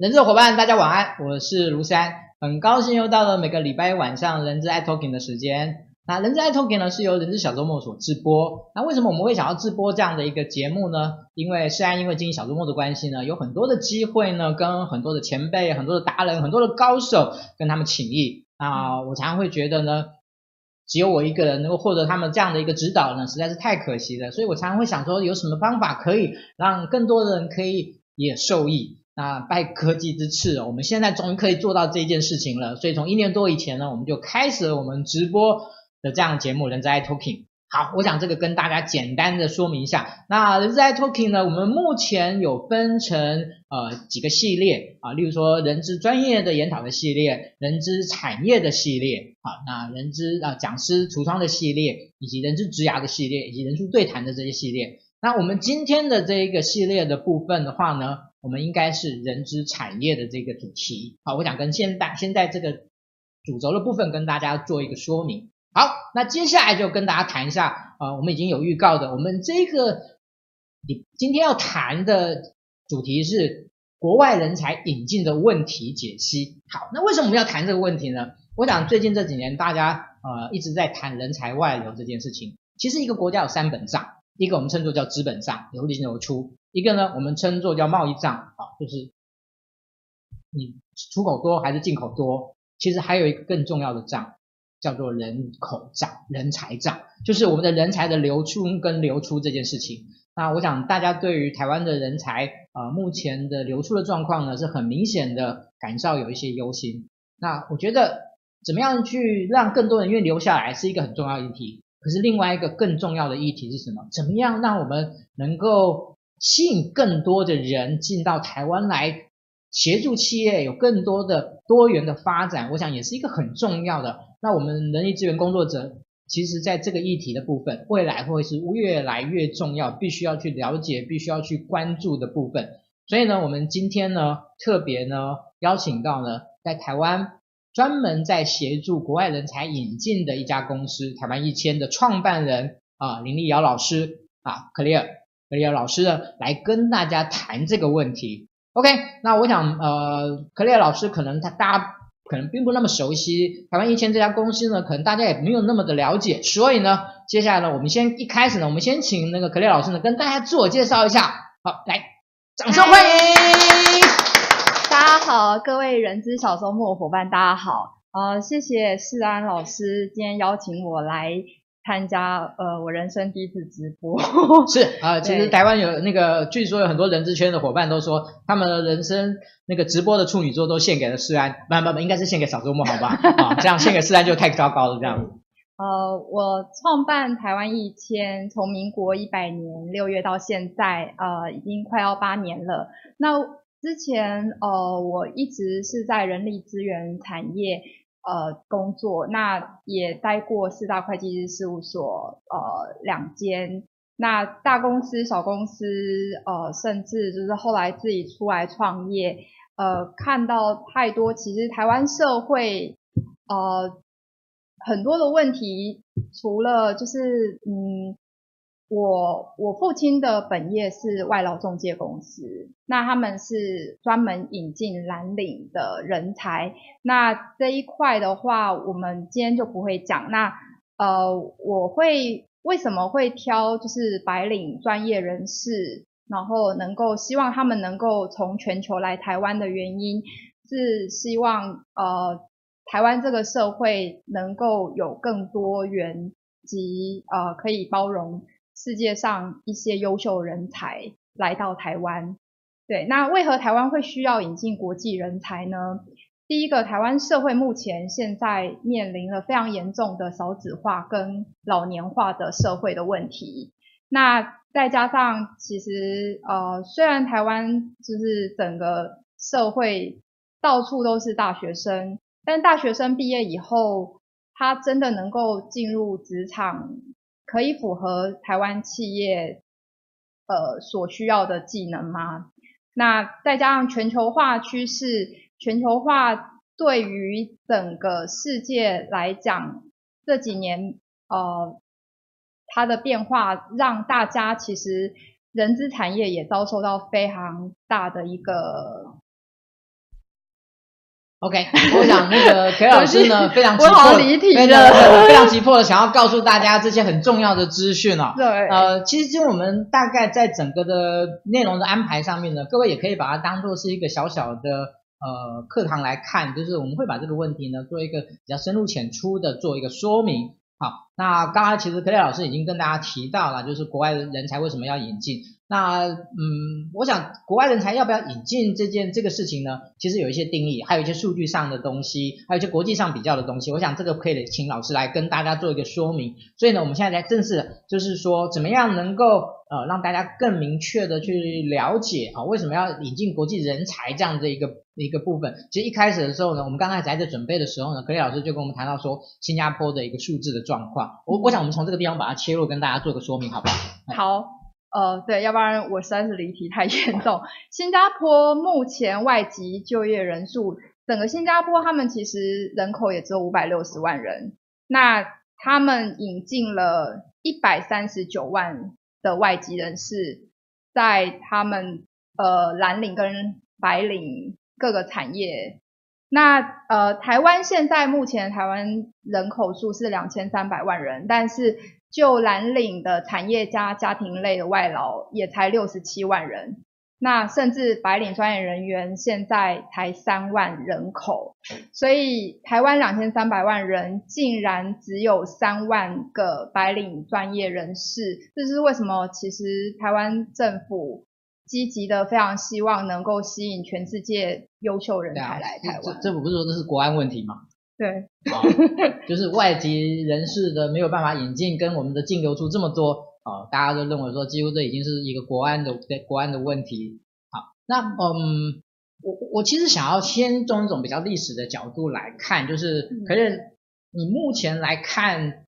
人资伙伴，大家晚安，我是卢山，很高兴又到了每个礼拜晚上人资爱 Talking 的时间。那人资爱 Talking 呢是由人资小周末所制播。那为什么我们会想要制播这样的一个节目呢？因为虽然因为经营小周末的关系呢，有很多的机会呢，跟很多的前辈、很多的达人、很多的高手跟他们请益。啊，我常常会觉得呢，只有我一个人能够获得他们这样的一个指导呢，实在是太可惜了。所以我常常会想说，有什么方法可以让更多的人可以也受益。那拜科技之赐，我们现在终于可以做到这件事情了。所以从一年多以前呢，我们就开始了我们直播的这样的节目《人在 Talking》。好，我想这个跟大家简单的说明一下。那《人在 Talking》呢，我们目前有分成呃几个系列啊，例如说人资专业的研讨的系列、人资产业的系列啊，那人资啊讲师橱窗的系列，以及人资职涯的系列，以及人数对谈的这些系列。那我们今天的这一个系列的部分的话呢，我们应该是人资产业的这个主题。好，我想跟现在现在这个主轴的部分跟大家做一个说明。好，那接下来就跟大家谈一下，呃，我们已经有预告的，我们这个你今天要谈的主题是国外人才引进的问题解析。好，那为什么我们要谈这个问题呢？我想最近这几年大家呃一直在谈人才外流这件事情。其实一个国家有三本账。一个我们称作叫资本账，流进流出；一个呢，我们称作叫贸易账，啊，就是你出口多还是进口多。其实还有一个更重要的账，叫做人口账、人才账，就是我们的人才的流出跟流出这件事情。那我想大家对于台湾的人才，呃，目前的流出的状况呢，是很明显的感受有一些忧心。那我觉得怎么样去让更多人愿意留下来，是一个很重要议题。可是另外一个更重要的议题是什么？怎么样让我们能够吸引更多的人进到台湾来协助企业有更多的多元的发展？我想也是一个很重要的。那我们人力资源工作者，其实在这个议题的部分，未来会是越来越重要，必须要去了解，必须要去关注的部分。所以呢，我们今天呢，特别呢，邀请到呢，在台湾。专门在协助国外人才引进的一家公司，台湾一千的创办人啊林立瑶老师啊，Clear Clear 老师呢来跟大家谈这个问题。OK，那我想呃，Clear 老师可能他大家可能并不那么熟悉台湾一千这家公司呢，可能大家也没有那么的了解，所以呢，接下来呢，我们先一开始呢，我们先请那个 Clear 老师呢跟大家自我介绍一下。好，来，掌声欢迎。大家好，各位人资小周末伙伴，大家好。呃，谢谢世安老师今天邀请我来参加，呃，我人生第一次直播。是啊，呃，其实台湾有那个，据说有很多人资圈的伙伴都说，他们的人生那个直播的处女座都献给了世安，不不不，应该是献给小周末，好吧？啊，这样献给世安就太糟糕了，这样。呃，我创办台湾一千，从民国一百年六月到现在，呃，已经快要八年了。那之前呃，我一直是在人力资源产业呃工作，那也待过四大会计师事务所呃两间，那大公司、小公司呃，甚至就是后来自己出来创业，呃，看到太多，其实台湾社会呃很多的问题，除了就是嗯。我我父亲的本业是外劳中介公司，那他们是专门引进蓝领的人才。那这一块的话，我们今天就不会讲。那呃，我会为什么会挑就是白领专业人士，然后能够希望他们能够从全球来台湾的原因，是希望呃台湾这个社会能够有更多元及呃可以包容。世界上一些优秀人才来到台湾，对，那为何台湾会需要引进国际人才呢？第一个，台湾社会目前现在面临了非常严重的少子化跟老年化的社会的问题。那再加上，其实呃，虽然台湾就是整个社会到处都是大学生，但大学生毕业以后，他真的能够进入职场？可以符合台湾企业呃所需要的技能吗？那再加上全球化趋势，全球化对于整个世界来讲，这几年呃它的变化，让大家其实人资产业也遭受到非常大的一个 OK，我想那个 可老师呢非常急迫，非常非常急迫的想要告诉大家这些很重要的资讯哦。对，呃，其实就我们大概在整个的内容的安排上面呢，各位也可以把它当做是一个小小的呃课堂来看，就是我们会把这个问题呢做一个比较深入浅出的做一个说明。好，那刚刚其实可丽老师已经跟大家提到了，就是国外的人才为什么要引进。那嗯，我想国外人才要不要引进这件这个事情呢？其实有一些定义，还有一些数据上的东西，还有一些国际上比较的东西。我想这个可以请老师来跟大家做一个说明。所以呢，我们现在来正式就是说，怎么样能够呃让大家更明确的去了解啊，为什么要引进国际人才这样的一个一个部分。其实一开始的时候呢，我们刚开始还在准备的时候呢，可丽老师就跟我们谈到说新加坡的一个数字的状况。我我想我们从这个地方把它切入，跟大家做个说明，好不好？好。呃，对，要不然我实在是离题太严重。新加坡目前外籍就业人数，整个新加坡他们其实人口也只有五百六十万人，那他们引进了一百三十九万的外籍人士，在他们呃蓝领跟白领各个产业。那呃，台湾现在目前台湾人口数是两千三百万人，但是。就蓝领的产业加家庭类的外劳也才六十七万人，那甚至白领专业人员现在才三万人口，所以台湾两千三百万人竟然只有三万个白领专业人士，这是为什么？其实台湾政府积极的非常希望能够吸引全世界优秀人才来台湾。政府不是说这是国安问题吗？对，啊，就是外籍人士的没有办法引进，跟我们的净流出这么多，啊，大家都认为说几乎这已经是一个国安的国安的问题。好，那嗯，我我其实想要先从一种比较历史的角度来看，就是，可是你目前来看，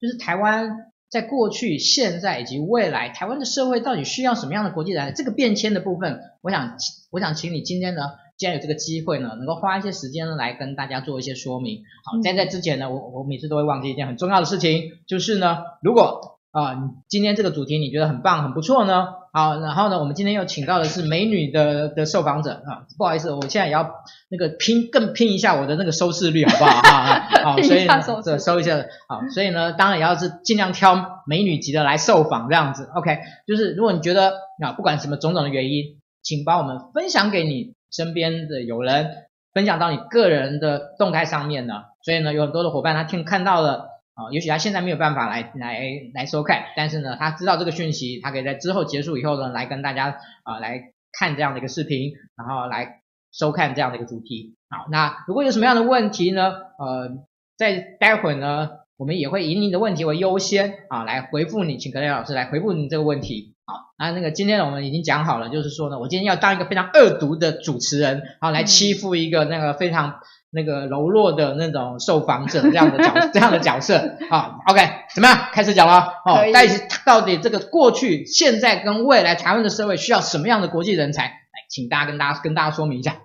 就是台湾在过去、现在以及未来，台湾的社会到底需要什么样的国际人才？这个变迁的部分，我想我想请你今天呢。既然有这个机会呢，能够花一些时间呢来跟大家做一些说明。好，在在之前呢，我我每次都会忘记一件很重要的事情，就是呢，如果啊，你今天这个主题你觉得很棒很不错呢，好，然后呢，我们今天又请到的是美女的的受访者啊，不好意思，我现在也要那个拼更拼一下我的那个收视率好不好啊？好，所以呢，这收一下，好，所以呢，当然也要是尽量挑美女级的来受访这样子。OK，就是如果你觉得啊，不管什么种种的原因，请把我们分享给你。身边的有人分享到你个人的动态上面呢，所以呢，有很多的伙伴他听看到了啊，也许他现在没有办法来来来收看，但是呢，他知道这个讯息，他可以在之后结束以后呢，来跟大家啊来看这样的一个视频，然后来收看这样的一个主题。好，那如果有什么样的问题呢，呃，在待会呢，我们也会以你的问题为优先啊，来回复你，请格雷老师来回复你这个问题。好，那那个今天呢，我们已经讲好了，就是说呢，我今天要当一个非常恶毒的主持人，好来欺负一个那个非常那个柔弱的那种受访者这样的角 这样的角色。好，OK，怎么样？开始讲了。好，但是到底这个过去、现在跟未来台湾的社会需要什么样的国际人才？来，请大家跟大家跟大家说明一下。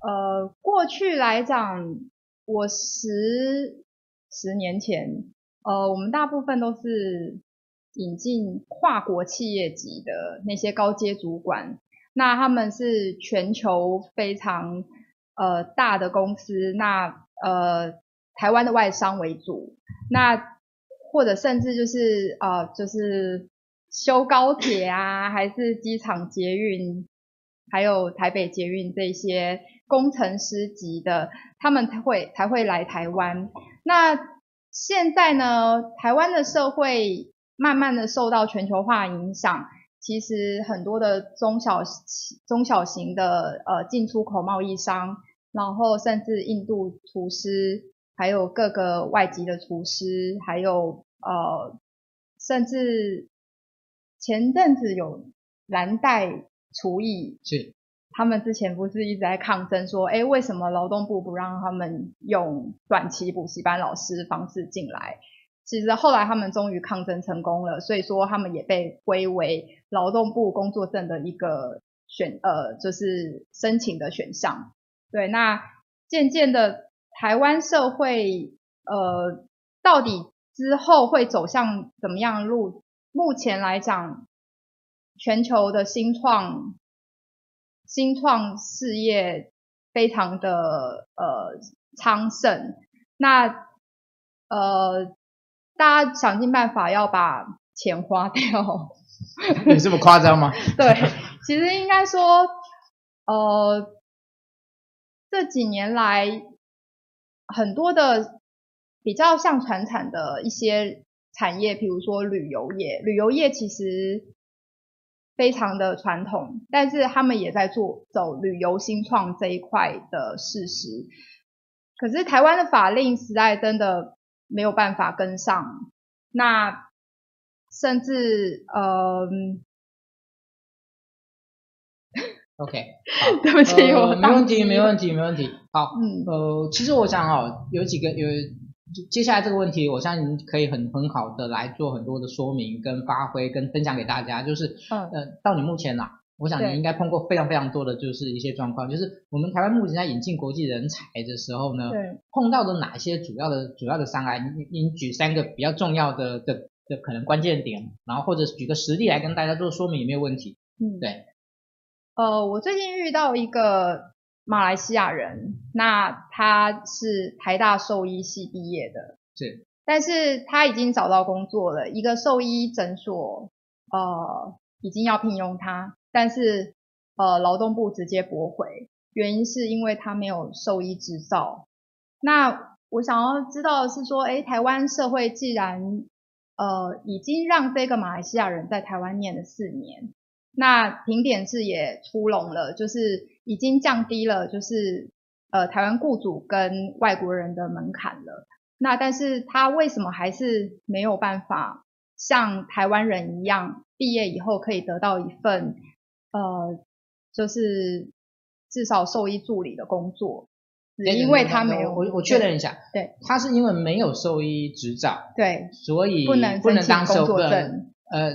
呃，过去来讲，我十十年前，呃，我们大部分都是。引进跨国企业级的那些高阶主管，那他们是全球非常呃大的公司，那呃台湾的外商为主，那或者甚至就是呃就是修高铁啊，还是机场捷运，还有台北捷运这些工程师级的，他们才会才会来台湾。那现在呢，台湾的社会。慢慢的受到全球化影响，其实很多的中小中小型的呃进出口贸易商，然后甚至印度厨师，还有各个外籍的厨师，还有呃甚至前阵子有蓝带厨艺，是他们之前不是一直在抗争说，哎为什么劳动部不让他们用短期补习班老师方式进来？其实后来他们终于抗争成功了，所以说他们也被归为劳动部工作证的一个选呃，就是申请的选项。对，那渐渐的台湾社会呃，到底之后会走向怎么样路？目前来讲，全球的新创新创事业非常的呃昌盛。那呃，大家想尽办法要把钱花掉。有这么夸张吗？对，其实应该说，呃，这几年来很多的比较像传产的一些产业，比如说旅游业，旅游业其实非常的传统，但是他们也在做走旅游新创这一块的事实。可是台湾的法令实在真的没有办法跟上，那甚至呃，OK，好，对不起，呃、我没问题，没问题，没问题。好，嗯，呃，其实我想哦，有几个有。接下来这个问题，我相信可以很很好的来做很多的说明跟发挥跟分享给大家。就是，嗯、呃，到你目前呐，我想你应该碰过非常非常多的就是一些状况，就是我们台湾目前在引进国际人才的时候呢，碰到的哪些主要的主要的障碍？你你举三个比较重要的的的可能关键点，然后或者举个实例来跟大家做说明，有没有问题？嗯，对。呃，我最近遇到一个。马来西亚人，那他是台大兽医系毕业的，是，但是他已经找到工作了，一个兽医诊所，呃，已经要聘用他，但是呃，劳动部直接驳回，原因是因为他没有兽医执照。那我想要知道的是说，诶，台湾社会既然呃已经让这个马来西亚人在台湾念了四年，那评点制也出笼了，就是。已经降低了，就是呃台湾雇主跟外国人的门槛了。那但是他为什么还是没有办法像台湾人一样，毕业以后可以得到一份呃就是至少兽医助理的工作？因为他没有，我我确认一下，对，他是因为没有兽医执照，对，所以不能不能当工作证，呃，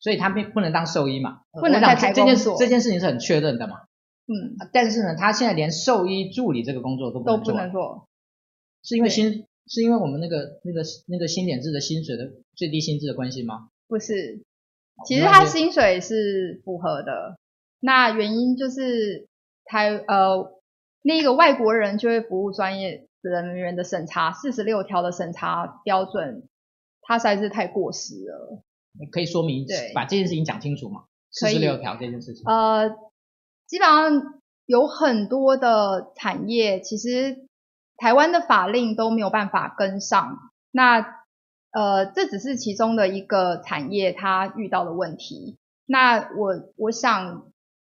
所以他并不能当兽医嘛，不能在台。这件事这件事情是很确认的嘛？嗯，但是呢，他现在连兽医助理这个工作都不能做，都不能做，是因为薪，是因为我们那个那个那个新点制的薪水的最低薪资的关系吗？不是，其实他薪水是符合的，那原因就是台呃那个外国人就业服务专业人员的审查四十六条的审查标准，它实在是太过时了。你可以说明，对，把这件事情讲清楚吗？四十六条这件事情，呃。基本上有很多的产业，其实台湾的法令都没有办法跟上。那呃，这只是其中的一个产业，它遇到的问题。那我我想，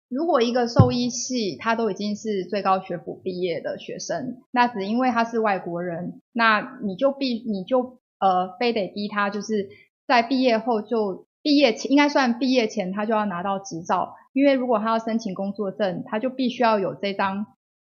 如果一个兽医系他都已经是最高学府毕业的学生，那只因为他是外国人，那你就必你就呃非得逼他，就是在毕业后就毕业前应该算毕业前，他就要拿到执照。因为如果他要申请工作证，他就必须要有这张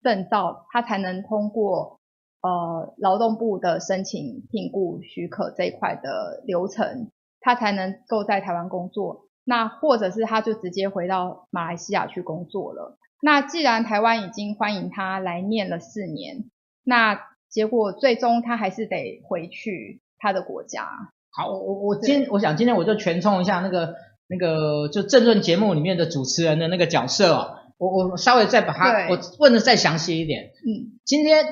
证照，他才能通过呃劳动部的申请聘雇许可这一块的流程，他才能够在台湾工作。那或者是他就直接回到马来西亚去工作了。那既然台湾已经欢迎他来念了四年，那结果最终他还是得回去他的国家。好，我我我今我想今天我就全冲一下那个。那个就政论节目里面的主持人的那个角色哦，我我稍微再把他我问的再详细一点。嗯，今天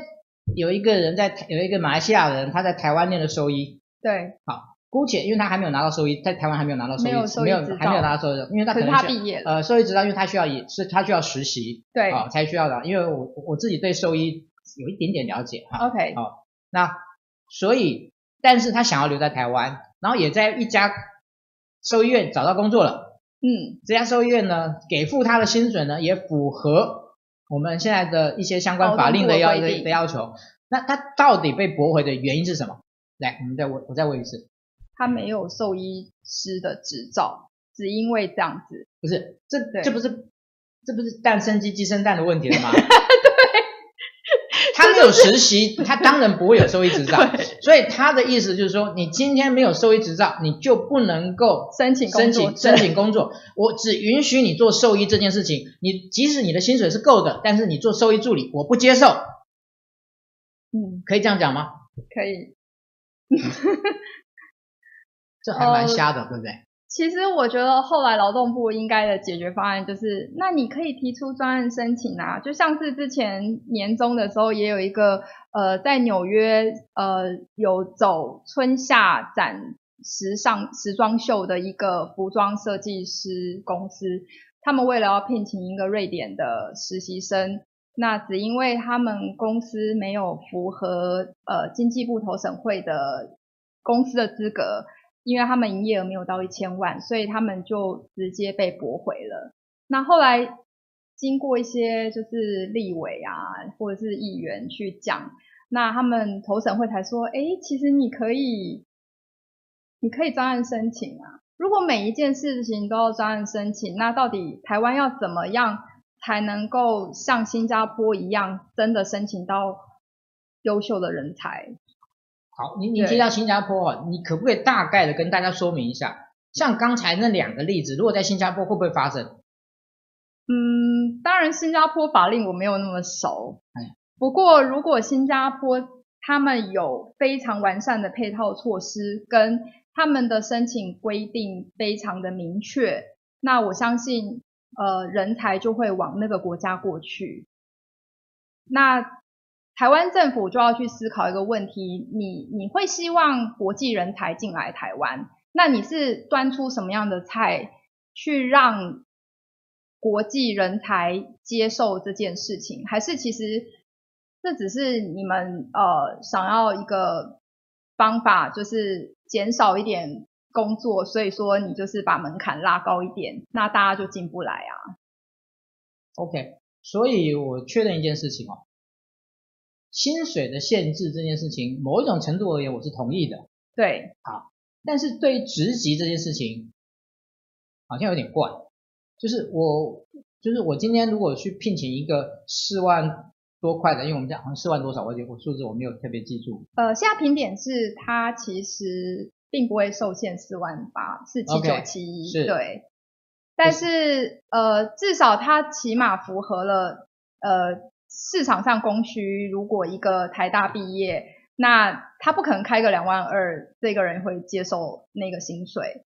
有一个人在有一个马来西亚人他在台湾念的兽医。对。好，姑且因为他还没有拿到兽医，在台湾还没有拿到兽医，没有还没有拿到兽医，因为他可能他毕业了。呃，兽医执照，因为他需要也是他需要实习，对，才需要的。因为我我自己对兽医有一点点了解哈。OK。好，那所以，但是他想要留在台湾，然后也在一家。兽医院找到工作了，嗯，这家兽医院呢，给付他的薪水呢，也符合我们现在的一些相关法令的要的的要求。那他到底被驳回的原因是什么？来，我们再问，我再问一次。他没有兽医师的执照，只因为这样子。不是，这这不是这不是蛋生鸡鸡生蛋的问题了吗？他没有实习，他当然不会有兽医执照。所以他的意思就是说，你今天没有兽医执照，你就不能够申请申请申请工作。我只允许你做兽医这件事情。你即使你的薪水是够的，但是你做兽医助理，我不接受。嗯，可以这样讲吗？可以。这还蛮瞎的，呃，对不对？其实我觉得后来劳动部应该的解决方案就是，那你可以提出专案申请啊，就像是之前年终的时候也有一个呃在纽约呃有走春夏展时尚时装秀的一个服装设计师公司，他们为了要聘请一个瑞典的实习生，那只因为他们公司没有符合呃经济部投审会的公司的资格。因为他们营业额没有到一千万，所以他们就直接被驳回了。那后来经过一些就是立委啊，或者是议员去讲，那他们投审会才说，哎，其实你可以，你可以专案申请啊。如果每一件事情都要专案申请，那到底台湾要怎么样才能够像新加坡一样，真的申请到优秀的人才？好，你你提到新加坡啊，你可不可以大概的跟大家说明一下，像刚才那两个例子，如果在新加坡会不会发生？嗯，当然新加坡法令我没有那么熟，哎，不过如果新加坡他们有非常完善的配套措施，跟他们的申请规定非常的明确，那我相信呃人才就会往那个国家过去。那。台湾政府就要去思考一个问题：你你会希望国际人才进来台湾？那你是端出什么样的菜去让国际人才接受这件事情？还是其实这只是你们呃想要一个方法，就是减少一点工作，所以说你就是把门槛拉高一点，那大家就进不来啊？OK，所以我确认一件事情哦。薪水的限制这件事情，某一种程度而言，我是同意的。对，好，但是对于职级这件事情，好像有点怪。就是我，就是我今天如果去聘请一个四万多块的，因为我们讲好像四万多少，我我数字我没有特别记住。呃，现在评点是它其实并不会受限四万八，是七九七一，对。但是呃，至少它起码符合了呃。市场上供需，如果一个台大毕业，那他不可能开个两万二，这个人会接受那个薪水。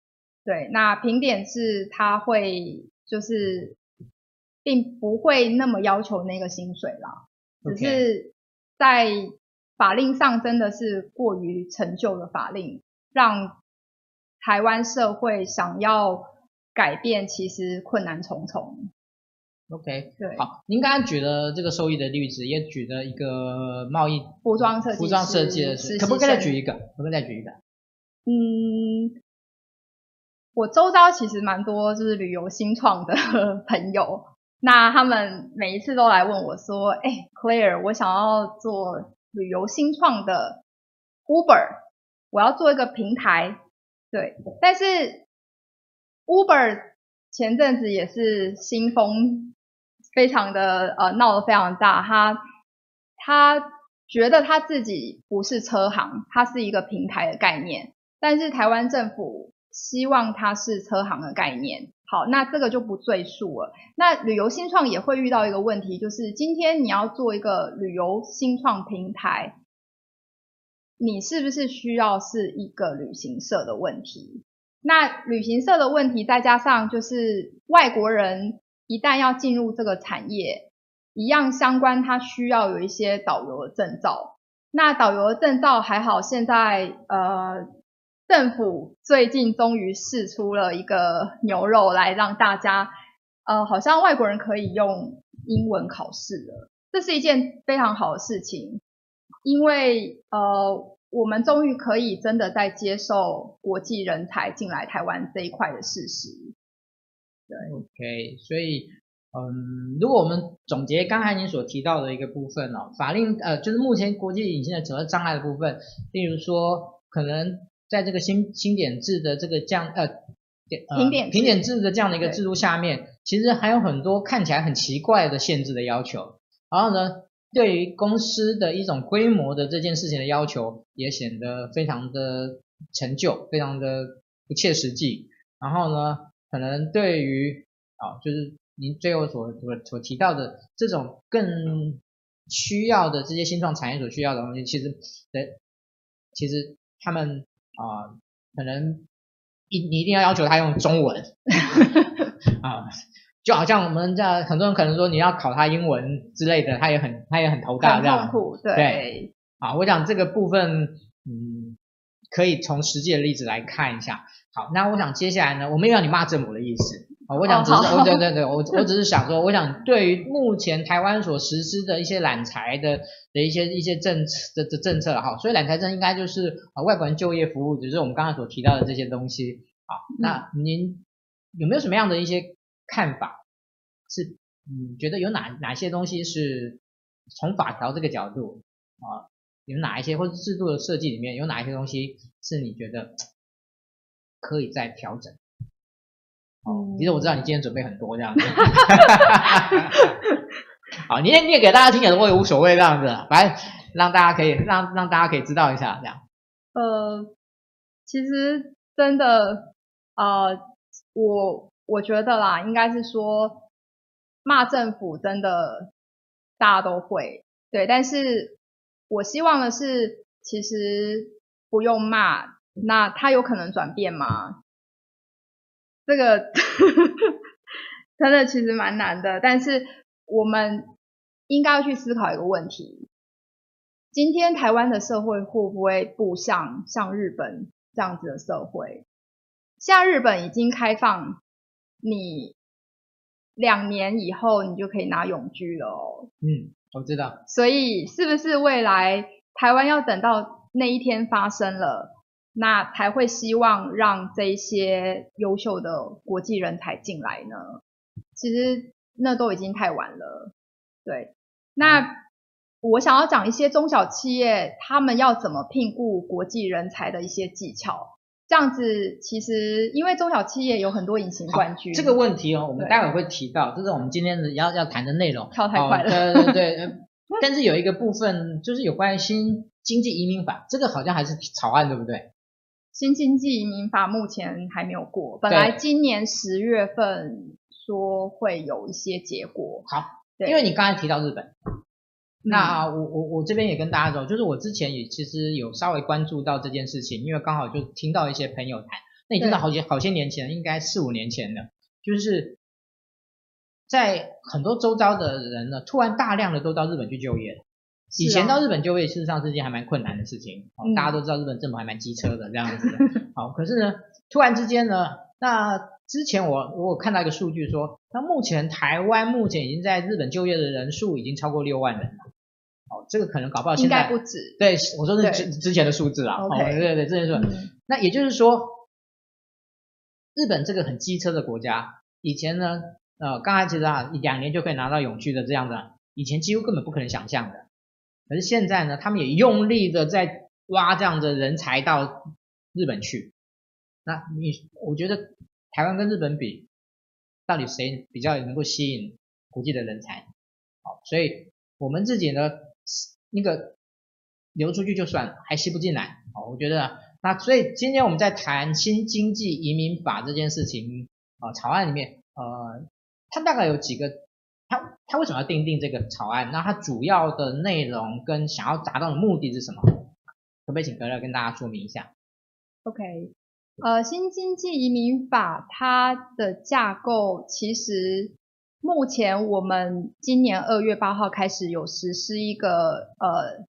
对，那评点是他会就是，并不会那么要求那个薪水啦只是在法令上真的是过于陈旧的法令，让台湾社会想要改变，其实困难重重。OK，对，好，您刚刚举了这个收益的例子，也举了一个贸易服装设计服装设计的事，可不可以再举一个？可不可以再举一个？嗯，我周遭其实蛮多就是旅游新创的 朋友，那他们每一次都来问我说：“哎，Claire，我想要做旅游新创的 Uber，我要做一个平台。”对，但是 Uber 前阵子也是新风。非常的呃闹得非常大，他他觉得他自己不是车行，他是一个平台的概念，但是台湾政府希望他是车行的概念。好，那这个就不赘述了。那旅游新创也会遇到一个问题，就是今天你要做一个旅游新创平台，你是不是需要是一个旅行社的问题？那旅行社的问题再加上就是外国人。一旦要进入这个产业，一样相关，它需要有一些导游的证照。那导游的证照还好，现在呃，政府最近终于试出了一个牛肉来让大家，呃，好像外国人可以用英文考试了。这是一件非常好的事情，因为呃，我们终于可以真的在接受国际人才进来台湾这一块的事实。对，OK，所以，嗯，如果我们总结刚才您所提到的一个部分哦，法令呃，就是目前国际引进的整个障碍的部分，例如说，可能在这个新新点制的这个这样呃，评点评点制的这样的一个制度下面，其实还有很多看起来很奇怪的限制的要求，然后呢，对于公司的一种规模的这件事情的要求，也显得非常的陈旧，非常的不切实际，然后呢。可能对于啊，就是您最后所所所提到的这种更需要的这些新创产业所需要的东西，其实的其实他们啊，可能一你一定要要求他用中文啊，就好像我们这样很多人可能说你要考他英文之类的，他也很他也很头大这样。痛苦，对。对。啊，我想这个部分，嗯，可以从实际的例子来看一下。好，那我想接下来呢，我没有让你骂政府的意思。啊，我想只是，哦、对对对，我我只是想说，我想对于目前台湾所实施的一些揽才的的一些一些政策的的政策哈，所以揽才政应该就是啊外国人就业服务，就是我们刚才所提到的这些东西。好，那您有没有什么样的一些看法？是你觉得有哪哪些东西是从法条这个角度啊，有哪一些或者制度的设计里面有哪一些东西是你觉得可以再调整？哦，其实我知道你今天准备很多这样子，好，你也你也给大家听也我也无所谓这样子，反正让大家可以让让大家可以知道一下这样。呃，其实真的，呃，我我觉得啦，应该是说骂政府真的大家都会，对，但是我希望的是，其实不用骂，那他有可能转变吗？这个 真的其实蛮难的，但是我们应该要去思考一个问题：今天台湾的社会会不会步向像日本这样子的社会？像日本已经开放，你两年以后你就可以拿永居了哦。嗯，我知道。所以是不是未来台湾要等到那一天发生了？那才会希望让这些优秀的国际人才进来呢？其实那都已经太晚了。对，那我想要讲一些中小企业他们要怎么聘雇国际人才的一些技巧。这样子其实因为中小企业有很多隐形冠军。这个问题哦，我们待会会提到，这是我们今天的要要谈的内容。跳太快了。哦、对对对。但是有一个部分就是有关于新经济移民法，这个好像还是草案，对不对？新经济移民法目前还没有过，本来今年十月份说会有一些结果。好，因为你刚才提到日本，嗯、那我我我这边也跟大家说，就是我之前也其实有稍微关注到这件事情，因为刚好就听到一些朋友谈，那已经是好些好些年前，应该四五年前了，就是在很多周遭的人呢，突然大量的都到日本去就业了。以前到日本就业，事实上是件还蛮困难的事情。哦，大家都知道日本政府还蛮机车的这样子的。好，可是呢，突然之间呢，那之前我我有看到一个数据说，那目前台湾目前已经在日本就业的人数已经超过六万人了。哦，这个可能搞不好现在应该不止。对，我说是之之前的数字啊。哦，对对，之前说。嗯。那也就是说，日本这个很机车的国家，以前呢，呃，刚才其实啊，两年就可以拿到永居的这样的，以前几乎根本不可能想象的。可是现在呢，他们也用力的在挖这样的人才到日本去。那你，我觉得台湾跟日本比，到底谁比较能够吸引国际的人才？好，所以我们自己呢，那个流出去就算了，还吸不进来。好，我觉得那所以今天我们在谈新经济移民法这件事情啊，草案里面，呃，它大概有几个。它它为什么要订定这个草案？那它主要的内容跟想要达到的目的是什么？可不可以请格乐跟大家说明一下？OK，呃，新经济移民法它的架构其实目前我们今年二月八号开始有实施一个呃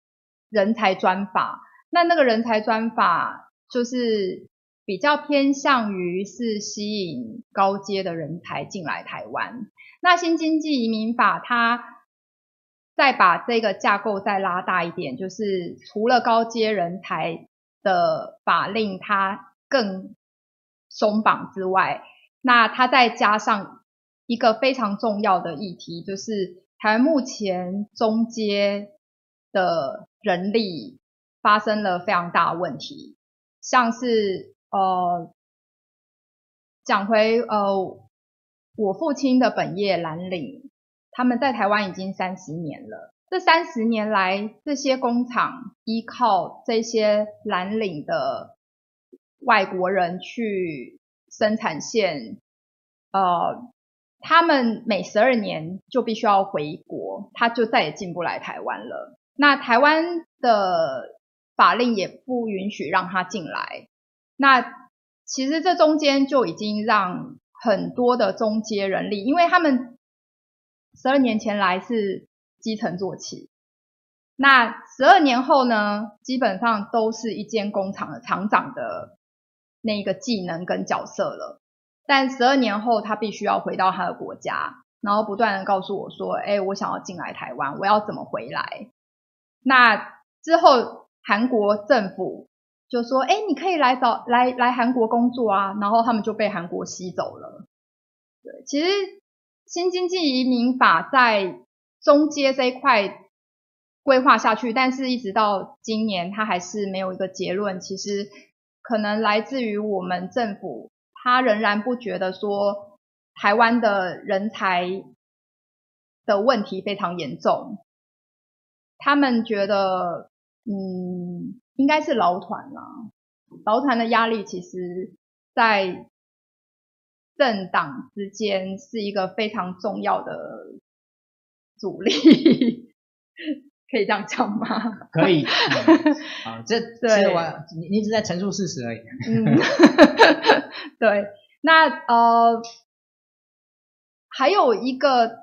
人才专法，那那个人才专法就是比较偏向于是吸引高阶的人才进来台湾。那新经济移民法，它再把这个架构再拉大一点，就是除了高阶人才的法令它更松绑之外，那它再加上一个非常重要的议题，就是台湾目前中阶的人力发生了非常大的问题，像是呃讲回呃。我父亲的本业蓝领，他们在台湾已经三十年了。这三十年来，这些工厂依靠这些蓝领的外国人去生产线，呃，他们每十二年就必须要回国，他就再也进不来台湾了。那台湾的法令也不允许让他进来。那其实这中间就已经让很多的中阶人力，因为他们十二年前来是基层做起，那十二年后呢，基本上都是一间工厂的厂长的那个技能跟角色了。但十二年后，他必须要回到他的国家，然后不断的告诉我说：“哎，我想要进来台湾，我要怎么回来？”那之后，韩国政府就说：“哎，你可以来找来来韩国工作啊。”然后他们就被韩国吸走了。对，其实新经济移民法在中阶这一块规划下去，但是一直到今年，它还是没有一个结论。其实可能来自于我们政府。他仍然不觉得说台湾的人才的问题非常严重，他们觉得，嗯，应该是劳团啦，劳团的压力其实，在政党之间是一个非常重要的阻力，可以这样讲吗？可以，啊、嗯，这这我你你只在陈述事实而已。嗯 对，那呃，还有一个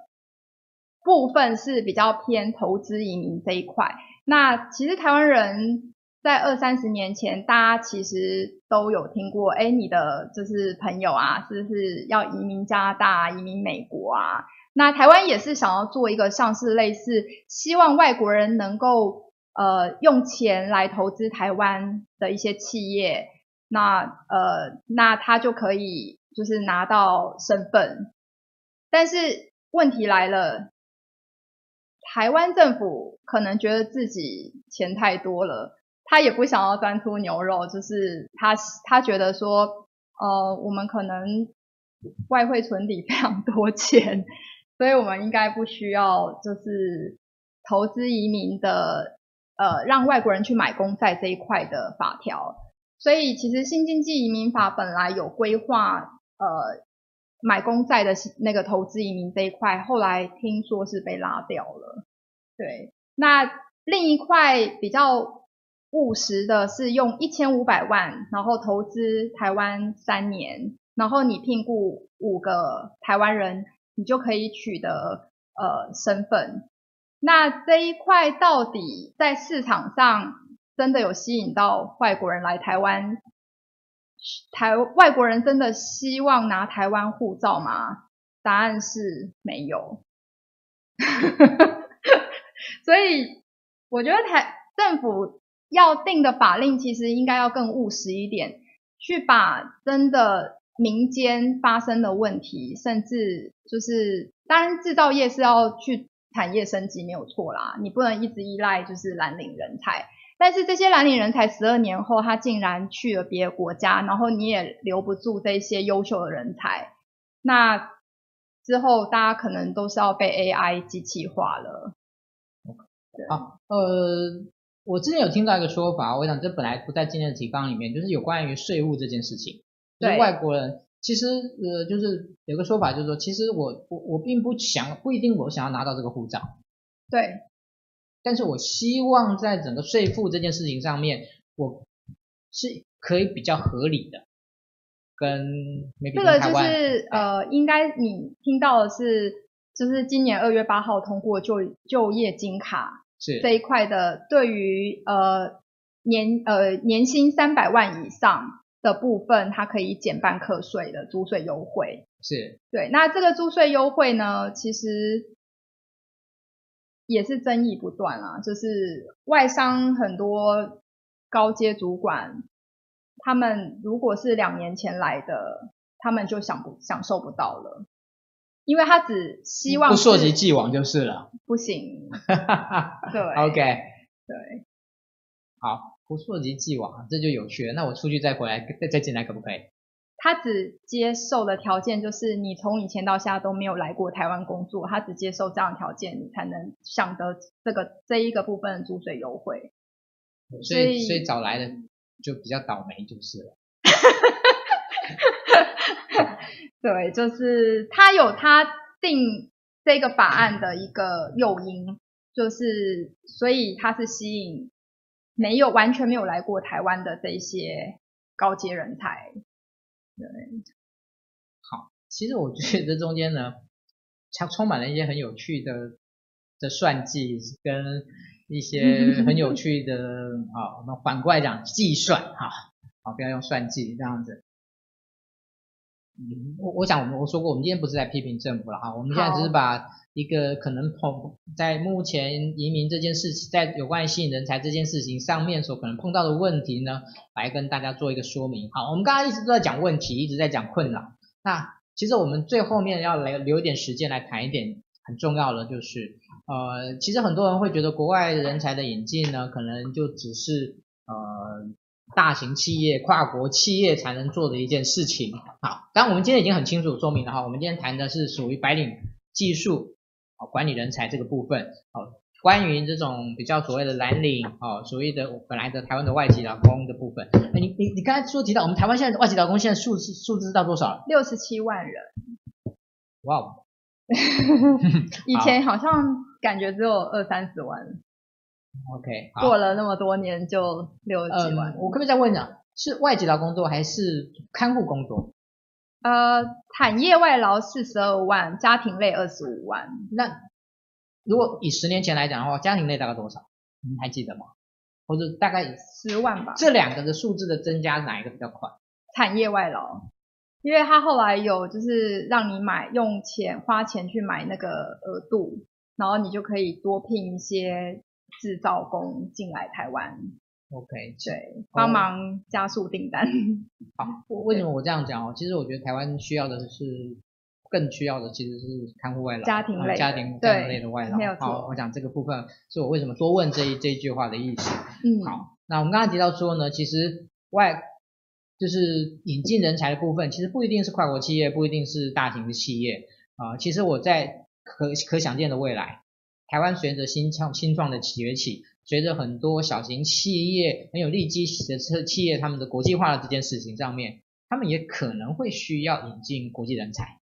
部分是比较偏投资移民这一块。那其实台湾人在二三十年前，大家其实都有听过，哎，你的就是朋友啊，是不是要移民加拿大、移民美国啊？那台湾也是想要做一个像是类似，希望外国人能够呃用钱来投资台湾的一些企业。那呃，那他就可以就是拿到身份，但是问题来了，台湾政府可能觉得自己钱太多了，他也不想要端出牛肉，就是他他觉得说，呃，我们可能外汇存底非常多钱，所以我们应该不需要就是投资移民的，呃，让外国人去买公债这一块的法条。所以，其实新经济移民法本来有规划，呃，买公债的那个投资移民这一块，后来听说是被拉掉了。对，那另一块比较务实的是用一千五百万，然后投资台湾三年，然后你聘雇五个台湾人，你就可以取得呃身份。那这一块到底在市场上，真的有吸引到外国人来台湾？台外国人真的希望拿台湾护照吗？答案是没有。所以我觉得台政府要定的法令其实应该要更务实一点，去把真的民间发生的问题，甚至就是当然制造业是要去产业升级没有错啦，你不能一直依赖就是蓝领人才。但是这些蓝领人才十二年后，他竟然去了别的国家，然后你也留不住这些优秀的人才，那之后大家可能都是要被 AI 机器化了。好，呃，我之前有听到一个说法，我想这本来不在今天的提纲里面，就是有关于税务这件事情。对，外国人其实呃，就是有个说法，就是说，其实我我我并不想，不一定我想要拿到这个护照。对。但是我希望在整个税负这件事情上面，我是可以比较合理的，跟这个就是呃，应该你听到的是，就是今年二月八号通过就就业金卡是这一块的，对于呃年呃年薪三百万以上的部分，它可以减半课税的租税优惠是对。那这个租税优惠呢，其实。也是争议不断啊，就是外商很多高阶主管，他们如果是两年前来的，他们就享不享受不到了，因为他只希望不溯及既往就是了，不行，对，OK，对，好，不溯及既往，这就有趣了。那我出去再回来再再进来可不可以？他只接受的条件就是你从以前到现在都没有来过台湾工作，他只接受这样的条件，你才能享得这个这一个部分的租税优惠。所以所以找来的就比较倒霉就是了。对，就是他有他定这个法案的一个诱因，就是所以他是吸引没有完全没有来过台湾的这些高阶人才。对，好，其实我觉得这中间呢，它充满了一些很有趣的的算计跟一些 很有趣的啊，我们反过来讲计算哈，好，不要用算计这样子。嗯，我我想我们我说过，我们今天不是在批评政府了哈，我们现在只是把一个可能碰在目前移民这件事情，在有关于吸引人才这件事情上面所可能碰到的问题呢，来跟大家做一个说明。好，我们刚刚一直都在讲问题，一直在讲困扰。那其实我们最后面要来留一点时间来谈一点很重要的，就是呃，其实很多人会觉得国外人才的引进呢，可能就只是呃。大型企业、跨国企业才能做的一件事情。好，当然我们今天已经很清楚说明了哈，我们今天谈的是属于白领技术管理人才这个部分。好，关于这种比较所谓的蓝领哦，所谓的本来的台湾的外籍劳工的部分。你你你刚才说提到我们台湾现在外籍劳工现在数字数字到多少了？六十七万人。哇哦！以前好像感觉只有二三十万。OK，过了那么多年就六十几万。嗯，我可不可以再问一下，是外籍劳工作还是看护工作？呃，产业外劳四十二万，家庭类二十五万。那如果以十年前来讲的话，家庭类大概多少？你还记得吗？或者大概十万吧？这两个的数字的增加哪一个比较快？产业外劳，因为他后来有就是让你买用钱花钱去买那个额度，然后你就可以多聘一些。制造工进来台湾，OK，对，帮忙加速订单。好，为什么我这样讲哦？其实我觉得台湾需要的是，更需要的其实是看护外劳，家庭类，家庭类的外劳。没有错。好，我讲这个部分是我为什么多问这一这一句话的意思。嗯，好，那我们刚刚提到说呢，其实外就是引进人才的部分，其实不一定是跨国企业，不一定是大型的企业啊、呃。其实我在可可想见的未来。台湾随着新创新创的崛起，随着很多小型企业很有利基的企业，他们的国际化的这件事情上面，他们也可能会需要引进国际人才，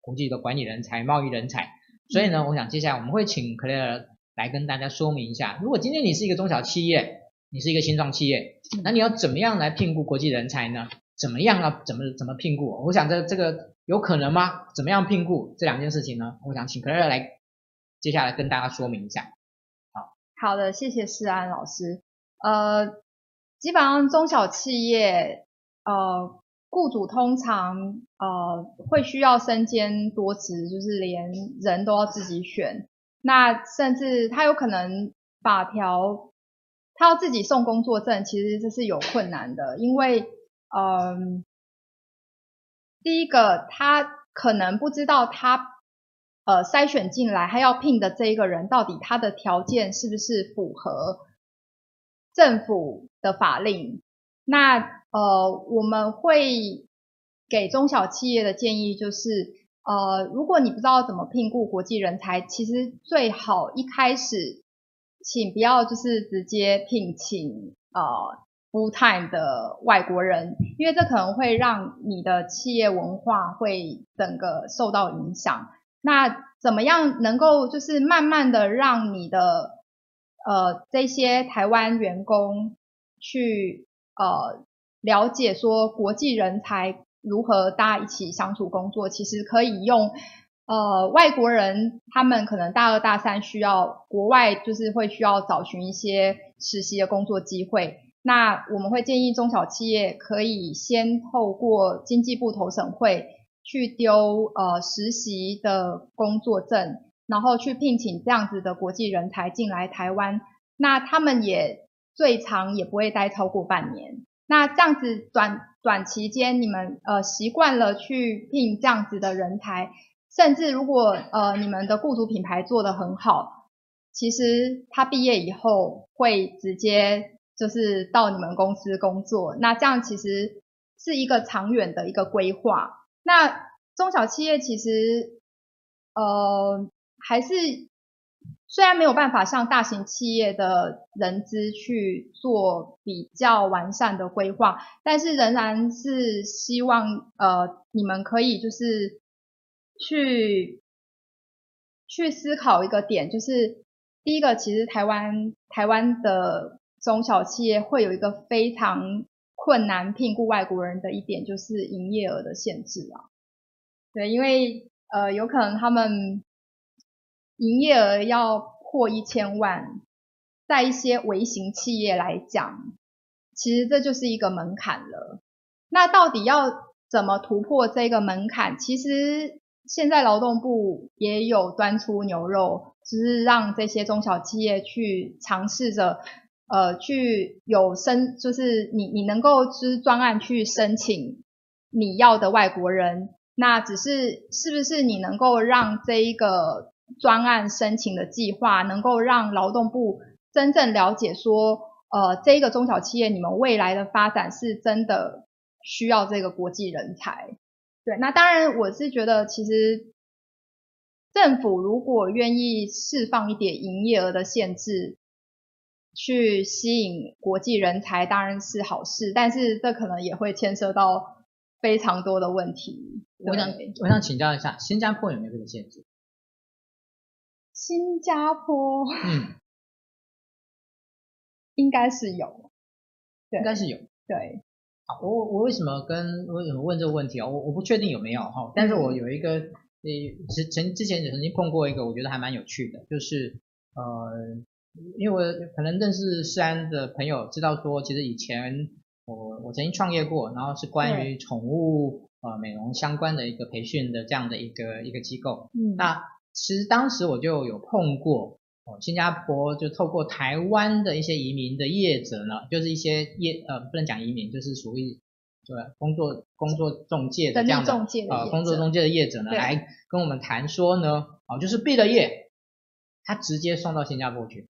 国际的管理人才、贸易人才。所以呢，我想接下来我们会请 Claire 来跟大家说明一下，如果今天你是一个中小企业，你是一个新创企业，那你要怎么样来聘雇国际人才呢？怎么样啊？怎么怎么聘雇？我想这这个有可能吗？怎么样聘雇这两件事情呢？我想请 Claire 来。接下来跟大家说明一下，好好的，谢谢世安老师。呃，基本上中小企业，呃，雇主通常呃会需要身兼多职，就是连人都要自己选。那甚至他有可能法条，他要自己送工作证，其实这是有困难的，因为嗯、第一个他可能不知道他。呃，筛选进来还要聘的这一个人，到底他的条件是不是符合政府的法令？那呃，我们会给中小企业的建议就是，呃，如果你不知道怎么聘雇国际人才，其实最好一开始，请不要就是直接聘请呃 full time 的外国人，因为这可能会让你的企业文化会整个受到影响。那怎么样能够就是慢慢的让你的呃这些台湾员工去呃了解说国际人才如何大家一起相处工作，其实可以用呃外国人他们可能大二大三需要国外就是会需要找寻一些实习的工作机会，那我们会建议中小企业可以先透过经济部投审会。去丢呃实习的工作证，然后去聘请这样子的国际人才进来台湾，那他们也最长也不会待超过半年。那这样子短短期间，你们呃习惯了去聘这样子的人才，甚至如果呃你们的雇主品牌做得很好，其实他毕业以后会直接就是到你们公司工作，那这样其实是一个长远的一个规划。那中小企业其实，呃，还是虽然没有办法像大型企业的人资去做比较完善的规划，但是仍然是希望呃你们可以就是去去思考一个点，就是第一个，其实台湾台湾的中小企业会有一个非常困难聘雇外国人的一点就是营业额的限制啊。对，因为呃，有可能他们营业额要破一千万，在一些微型企业来讲，其实这就是一个门槛了。那到底要怎么突破这个门槛？其实现在劳动部也有端出牛肉，就是让这些中小企业去尝试着，呃，去有申，就是你你能够就是专案去申请你要的外国人。那只是是不是你能够让这一个专案申请的计划，能够让劳动部真正了解说，呃，这一个中小企业你们未来的发展是真的需要这个国际人才？对，那当然我是觉得，其实政府如果愿意释放一点营业额的限制，去吸引国际人才，当然是好事，但是这可能也会牵涉到。非常多的问题，我想我想请教一下，新加坡有没有这个限制？新加坡，嗯，应该是有，对，应该是有，对。好，我我为什么跟我怎么问这个问题啊？我我不确定有没有哈，但是我有一个呃，曾之前曾经碰过一个，我觉得还蛮有趣的，就是呃，因为我可能认识思安的朋友知道说，其实以前。我我曾经创业过，然后是关于宠物呃美容相关的一个培训的这样的一个一个机构。嗯，那其实当时我就有碰过哦，新加坡就透过台湾的一些移民的业者呢，就是一些业呃不能讲移民，就是属于对工作工作中介的这样的呃工作中介的业者呢，来跟我们谈说呢，哦就是毕了业，他直接送到新加坡去，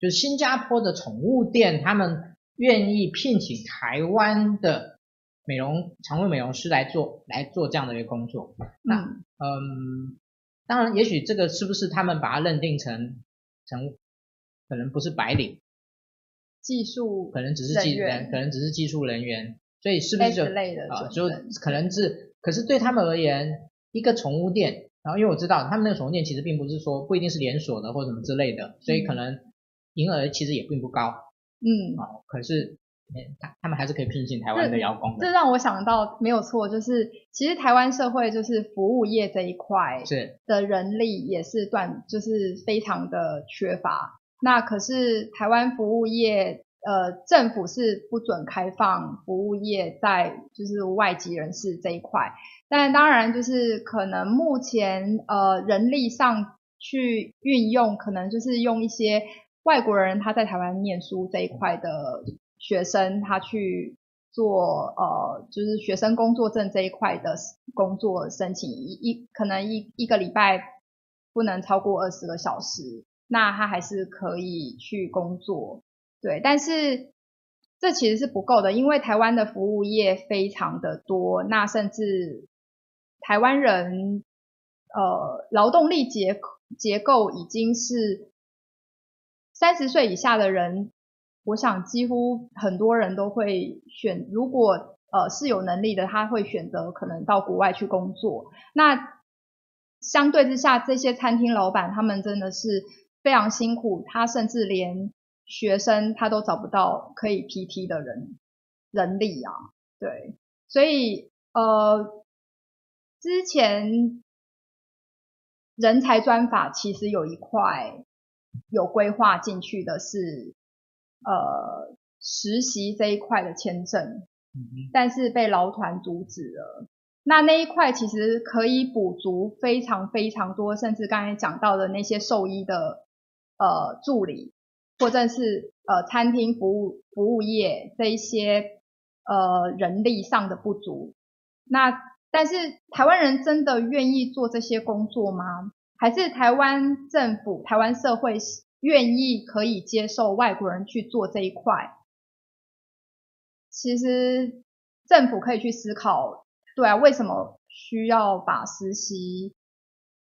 就是新加坡的宠物店他们。愿意聘请台湾的美容宠物美容师来做来做这样的一个工作，那嗯，当然，也许这个是不是他们把它认定成成可能不是白领，技术可能只是技人，可能只是技术人员，所以是不是就啊就可能是，可是对他们而言，一个宠物店，然后因为我知道他们那个宠物店其实并不是说不一定是连锁的或什么之类的，所以可能营业额其实也并不高。嗯，好，可是他他们还是可以聘请台湾的劳工的。这让我想到没有错，就是其实台湾社会就是服务业这一块是的人力也是断，就是非常的缺乏。那可是台湾服务业，呃，政府是不准开放服务业在就是外籍人士这一块。但当然就是可能目前呃人力上去运用，可能就是用一些。外国人他在台湾念书这一块的学生，他去做呃，就是学生工作证这一块的工作申请，一一可能一一个礼拜不能超过二十个小时，那他还是可以去工作，对。但是这其实是不够的，因为台湾的服务业非常的多，那甚至台湾人呃劳动力结结构已经是。三十岁以下的人，我想几乎很多人都会选，如果呃是有能力的，他会选择可能到国外去工作。那相对之下，这些餐厅老板他们真的是非常辛苦，他甚至连学生他都找不到可以 PT 的人人力啊，对，所以呃之前人才专法其实有一块。有规划进去的是，呃，实习这一块的签证，但是被劳团阻止了。那那一块其实可以补足非常非常多，甚至刚才讲到的那些兽医的呃助理，或者是呃餐厅服务服务业这一些呃人力上的不足。那但是台湾人真的愿意做这些工作吗？还是台湾政府、台湾社会愿意可以接受外国人去做这一块？其实政府可以去思考，对啊，为什么需要把实习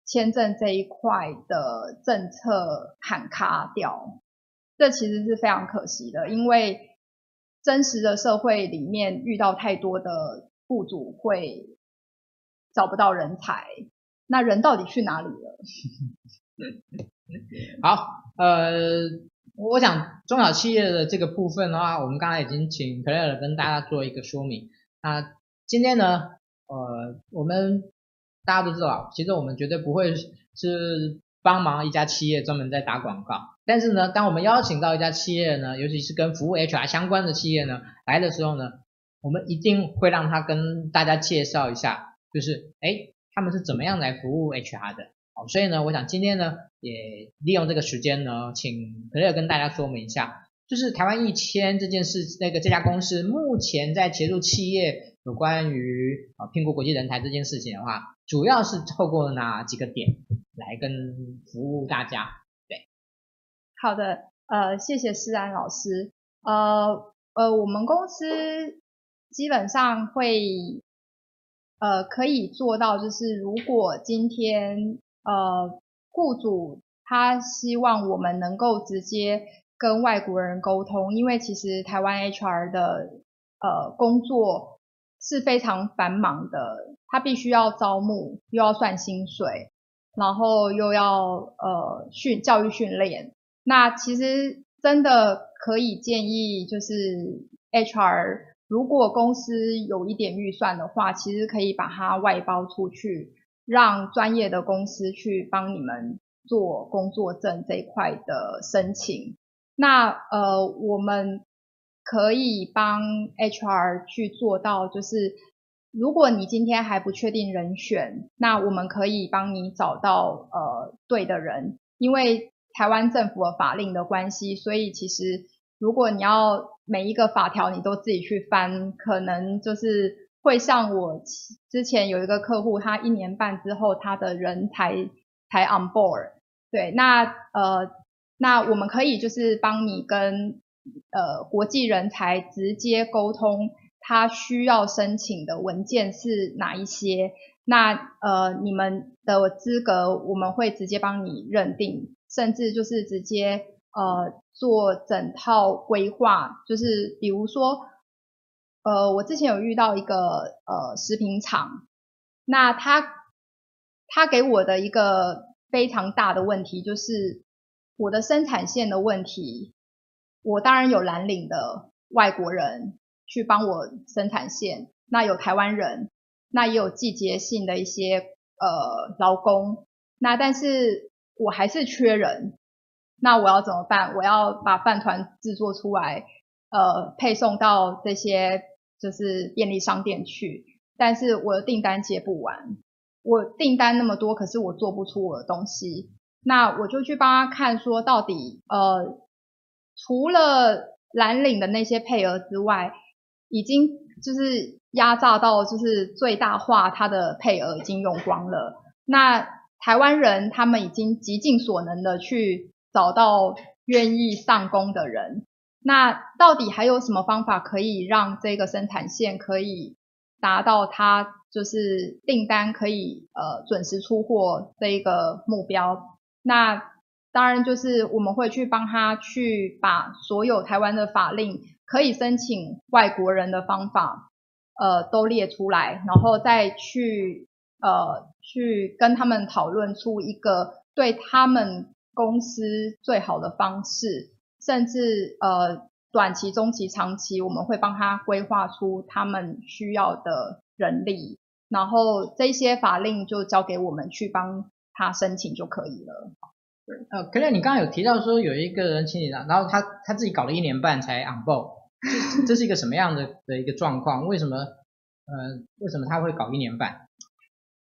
签证这一块的政策砍卡掉？这其实是非常可惜的，因为真实的社会里面遇到太多的雇主会找不到人才。那人到底去哪里了？好，呃，我想中小企业的这个部分的话，我们刚才已经请 Claire 跟大家做一个说明。那今天呢，呃，我们大家都知道，其实我们绝对不会是帮忙一家企业专门在打广告。但是呢，当我们邀请到一家企业呢，尤其是跟服务 HR 相关的企业呢来的时候呢，我们一定会让他跟大家介绍一下，就是诶，他们是怎么样来服务 HR 的。所以呢，我想今天呢，也利用这个时间呢，请 Clare 跟大家说明一下，就是台湾一千这件事，那个这家公司目前在协助企业有关于啊聘雇国际人才这件事情的话，主要是透过哪几个点来跟服务大家？对，好的，呃，谢谢诗安老师，呃呃，我们公司基本上会呃可以做到，就是如果今天呃，雇主他希望我们能够直接跟外国人沟通，因为其实台湾 HR 的呃工作是非常繁忙的，他必须要招募，又要算薪水，然后又要呃训教育训练。那其实真的可以建议，就是 HR 如果公司有一点预算的话，其实可以把它外包出去。让专业的公司去帮你们做工作证这一块的申请。那呃，我们可以帮 HR 去做到，就是如果你今天还不确定人选，那我们可以帮你找到呃对的人。因为台湾政府的法令的关系，所以其实如果你要每一个法条你都自己去翻，可能就是。会像我之前有一个客户，他一年半之后，他的人才才 on board。对，那呃，那我们可以就是帮你跟呃国际人才直接沟通，他需要申请的文件是哪一些？那呃，你们的资格我们会直接帮你认定，甚至就是直接呃做整套规划，就是比如说。呃，我之前有遇到一个呃食品厂，那他他给我的一个非常大的问题就是我的生产线的问题。我当然有蓝领的外国人去帮我生产线，那有台湾人，那也有季节性的一些呃劳工，那但是我还是缺人，那我要怎么办？我要把饭团制作出来，呃，配送到这些。就是便利商店去，但是我的订单接不完，我订单那么多，可是我做不出我的东西，那我就去帮他看，说到底，呃，除了蓝领的那些配额之外，已经就是压榨到就是最大化，他的配额已经用光了。那台湾人他们已经极尽所能的去找到愿意上工的人。那到底还有什么方法可以让这个生产线可以达到它就是订单可以呃准时出货这一个目标？那当然就是我们会去帮他去把所有台湾的法令可以申请外国人的方法呃都列出来，然后再去呃去跟他们讨论出一个对他们公司最好的方式。甚至呃短期、中期、长期，我们会帮他规划出他们需要的人力，然后这些法令就交给我们去帮他申请就可以了。对，呃，Claire，你刚刚有提到说有一个人请你了，然后他他自己搞了一年半才 on board，这这是一个什么样的的一个状况？为什么呃为什么他会搞一年半？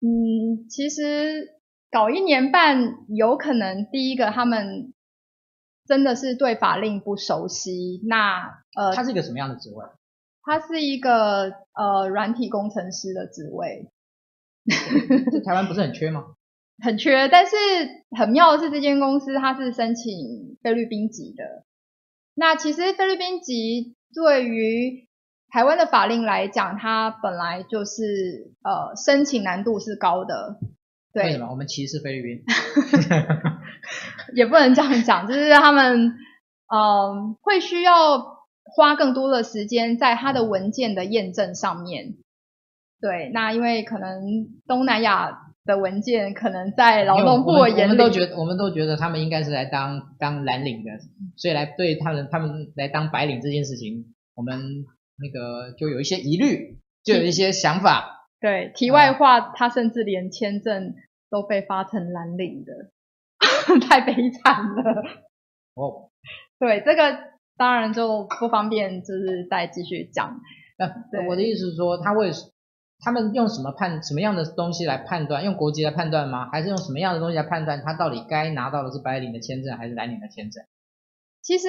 嗯，其实搞一年半有可能第一个他们。真的是对法令不熟悉，那呃，他是一个什么样的职位？他是一个呃软体工程师的职位。这台湾不是很缺吗？很缺，但是很妙的是，这间公司它是申请菲律宾籍的。那其实菲律宾籍对于台湾的法令来讲，它本来就是呃申请难度是高的。对。为什么？我们歧视菲律宾？也不能这样讲，就是他们嗯、呃、会需要花更多的时间在他的文件的验证上面。对，那因为可能东南亚的文件，可能在劳动部的眼里，我们都觉得，我们都觉得他们应该是来当当蓝领的，所以来对他们他们来当白领这件事情，我们那个就有一些疑虑，就有一些想法。对，题外话，嗯、他甚至连签证都被发成蓝领的，太悲惨了。哦，对，这个当然就不方便，就是再继续讲。那、呃、我的意思是说，他为他们用什么判什么样的东西来判断？用国籍来判断吗？还是用什么样的东西来判断他到底该拿到的是白领的签证还是蓝领的签证？其实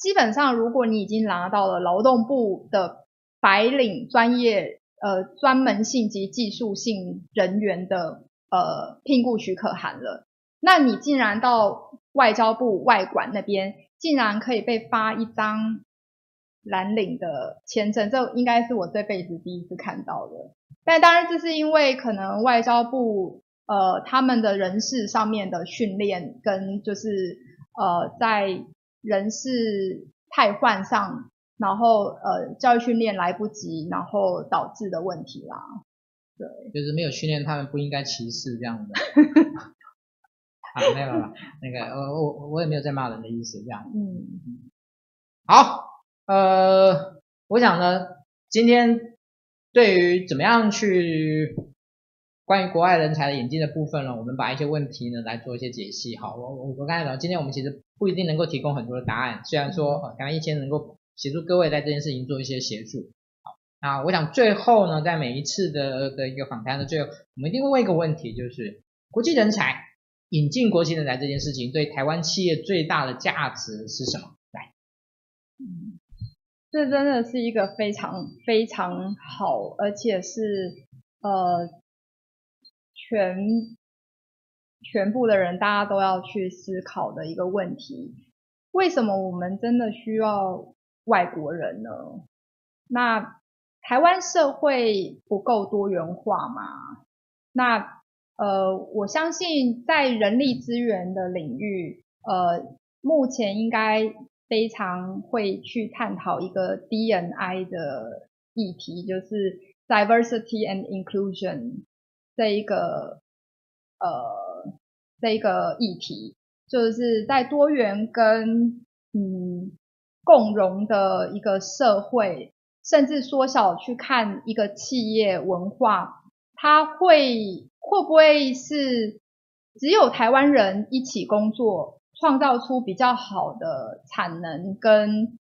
基本上，如果你已经拿到了劳动部的白领专业。呃，专门性及技术性人员的呃聘雇许可函了，那你竟然到外交部外管那边，竟然可以被发一张蓝领的签证，这应该是我这辈子第一次看到的。但当然，这是因为可能外交部呃他们的人事上面的训练跟就是呃在人事汰换上。然后呃，教育训练来不及，然后导致的问题啦。对，就是没有训练他们不应该歧视这样的。啊，没有了，那个我我我也没有在骂人的意思，这样。嗯。好，呃，我想呢，今天对于怎么样去关于国外人才的引进的部分呢，我们把一些问题呢来做一些解析。好，我我我刚才讲，今天我们其实不一定能够提供很多的答案，虽然说呃，刚刚一千能够。协助各位在这件事情做一些协助。好，那我想最后呢，在每一次的的一个访谈的最后，我们一定会问一个问题，就是国际人才引进国际人才这件事情对台湾企业最大的价值是什么？来，这真的是一个非常非常好，而且是呃全全部的人大家都要去思考的一个问题。为什么我们真的需要？外国人呢？那台湾社会不够多元化吗？那呃，我相信在人力资源的领域，呃，目前应该非常会去探讨一个 DNI 的议题，就是 diversity and inclusion 这一个呃这一个议题，就是在多元跟嗯。共融的一个社会，甚至缩小去看一个企业文化，它会会不会是只有台湾人一起工作，创造出比较好的产能跟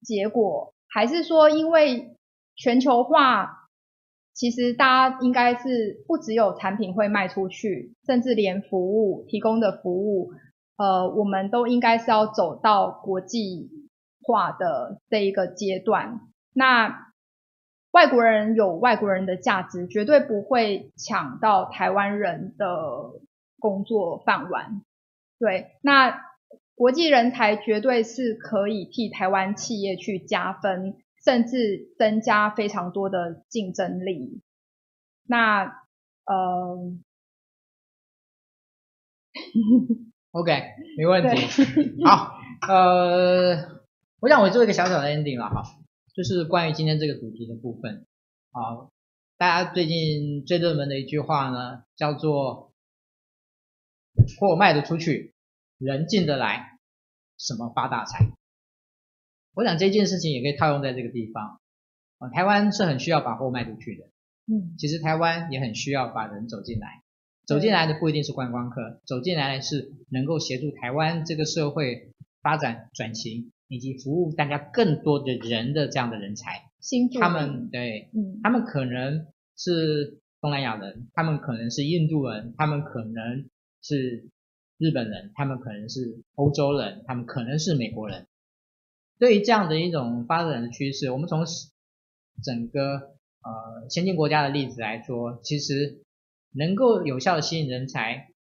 结果，还是说因为全球化，其实大家应该是不只有产品会卖出去，甚至连服务提供的服务，呃，我们都应该是要走到国际。化的这一个阶段，那外国人有外国人的价值，绝对不会抢到台湾人的工作饭碗。对，那国际人才绝对是可以替台湾企业去加分，甚至增加非常多的竞争力。那呃，OK，没问题。好，呃。我想我做一个小小的 ending 了哈，就是关于今天这个主题的部分啊，大家最近最热门的一句话呢，叫做“货卖得出去，人进得来，什么发大财”。我想这件事情也可以套用在这个地方啊，台湾是很需要把货卖出去的，嗯，其实台湾也很需要把人走进来，走进来的不一定是观光客，走进来的是能够协助台湾这个社会发展转型。以及服务大家更多的人的这样的人才，他们对，嗯，他们可能是东南亚人，他们可能是印度人，他们可能是日本人，他们可能是欧洲人，他们可能是美国人。对于这样的一种发展的趋势，我们从整个呃先进国家的例子来说，其实能够有效的吸引人才，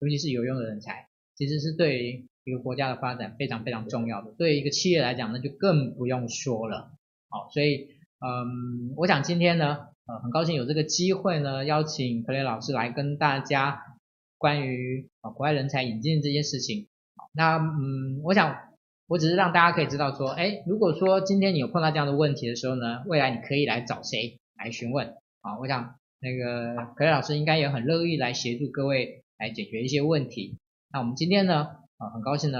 尤其是有用的人才，其实是对于。一个国家的发展非常非常重要的，对于一个企业来讲，那就更不用说了。好，所以，嗯，我想今天呢，呃，很高兴有这个机会呢，邀请克雷老师来跟大家关于啊国外人才引进这件事情。那，嗯，我想我只是让大家可以知道说，哎，如果说今天你有碰到这样的问题的时候呢，未来你可以来找谁来询问？啊，我想那个可雷老师应该也很乐意来协助各位来解决一些问题。那我们今天呢，呃，很高兴呢，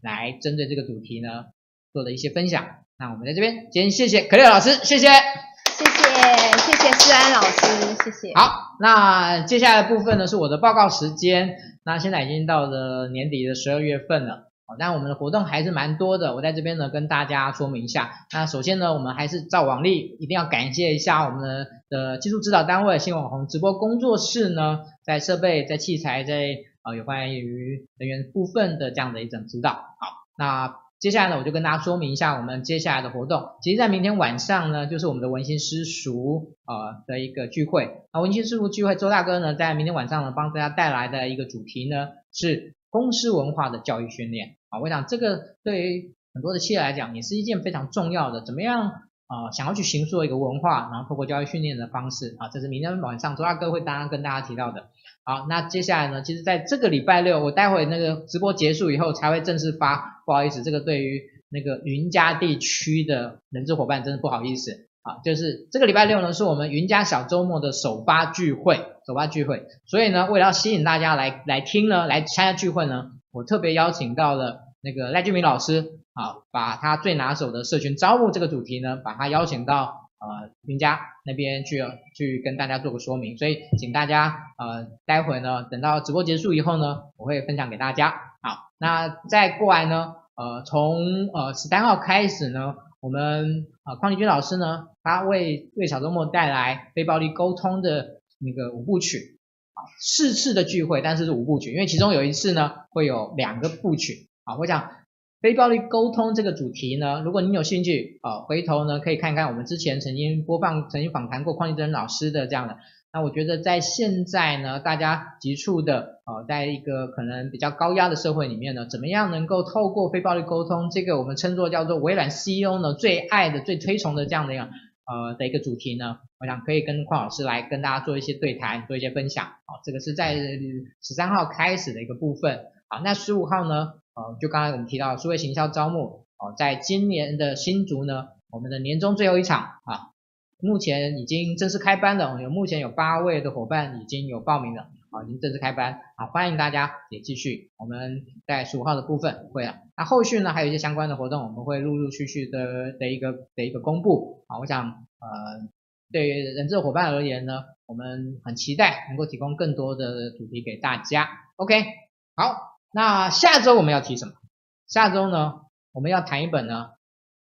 来针对这个主题呢，做了一些分享。那我们在这边，今天谢谢可乐老师，谢谢，谢谢，谢谢思安老师，谢谢。好，那接下来的部分呢，是我的报告时间。那现在已经到了年底的十二月份了。好，但我们的活动还是蛮多的，我在这边呢跟大家说明一下。那首先呢，我们还是照往例，一定要感谢一下我们的的技术指导单位新网红直播工作室呢，在设备、在器材、在呃有关于人员部分的这样的一种指导。好，那接下来呢，我就跟大家说明一下我们接下来的活动。其实，在明天晚上呢，就是我们的文心私塾呃的一个聚会。那文心私塾聚会，周大哥呢在明天晚上呢帮大家带来的一个主题呢是。公司文化的教育训练啊，我想这个对于很多的企业来讲也是一件非常重要的，怎么样啊，想要去形塑一个文化，然后透过教育训练的方式啊，这是明天晚上周大哥会当然跟大家提到的。好，那接下来呢，其实在这个礼拜六，我待会那个直播结束以后才会正式发，不好意思，这个对于那个云家地区的人资伙伴真的不好意思。啊，就是这个礼拜六呢，是我们云家小周末的首发聚会，首发聚会。所以呢，为了要吸引大家来来听呢，来参加聚会呢，我特别邀请到了那个赖俊明老师，啊，把他最拿手的社群招募这个主题呢，把他邀请到呃云家那边去去跟大家做个说明。所以，请大家呃，待会呢，等到直播结束以后呢，我会分享给大家。好，那再过来呢，呃，从呃十三号开始呢。我们呃，邝丽君老师呢，他为为小周末带来非暴力沟通的那个五部曲啊，四次的聚会，但是是五部曲，因为其中有一次呢会有两个部曲啊。我想非暴力沟通这个主题呢，如果您有兴趣啊，回头呢可以看看我们之前曾经播放、曾经访谈过邝丽珍老师的这样的。那我觉得在现在呢，大家急促的呃，在一个可能比较高压的社会里面呢，怎么样能够透过非暴力沟通，这个我们称作叫做微软 CEO 呢最爱的、最推崇的这样的一个呃的一个主题呢，我想可以跟邝老师来跟大家做一些对谈，做一些分享。好，这个是在十三号开始的一个部分。好，那十五号呢，呃，就刚才我们提到数位行销招募，哦，在今年的新竹呢，我们的年终最后一场啊。目前已经正式开班了，有目前有八位的伙伴已经有报名了，啊，已经正式开班，啊，欢迎大家也继续，我们在十五号的部分会了，那后续呢还有一些相关的活动，我们会陆陆续续的的一个的一个公布，啊，我想呃，对于人资伙伴而言呢，我们很期待能够提供更多的主题给大家，OK，好，那下周我们要提什么？下周呢，我们要谈一本呢，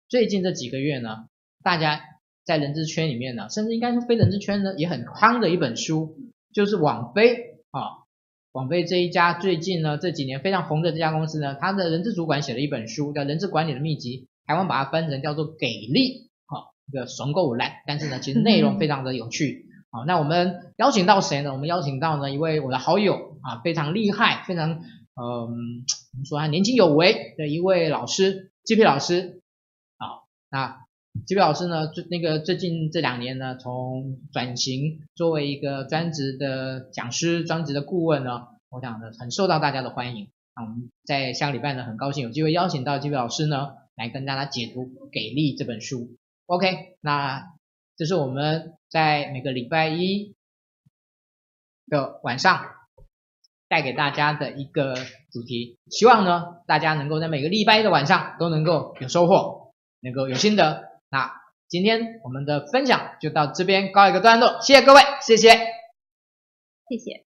最近这几个月呢，大家。在人资圈里面呢，甚至应该是非人资圈呢，也很夯的一本书，就是网飞啊，网飞这一家最近呢这几年非常红的这家公司呢，它的人资主管写了一本书，叫《人资管理的秘籍》，台湾把它分成叫做“给力”啊，一个怂够烂，但是呢，其实内容非常的有趣啊。那我们邀请到谁呢？我们邀请到呢一位我的好友啊，非常厉害，非常嗯，我们说他年轻有为的一位老师，GP 老师啊，那。GP 老师呢，最那个最近这两年呢，从转型作为一个专职的讲师、专职的顾问呢，我想呢很受到大家的欢迎。那我们在下个礼拜呢，很高兴有机会邀请到 GP 老师呢，来跟大家解读《给力》这本书。OK，那这是我们在每个礼拜一的晚上带给大家的一个主题，希望呢大家能够在每个礼拜一的晚上都能够有收获，能够有心得。那今天我们的分享就到这边告一个段落，谢谢各位，谢谢，谢谢。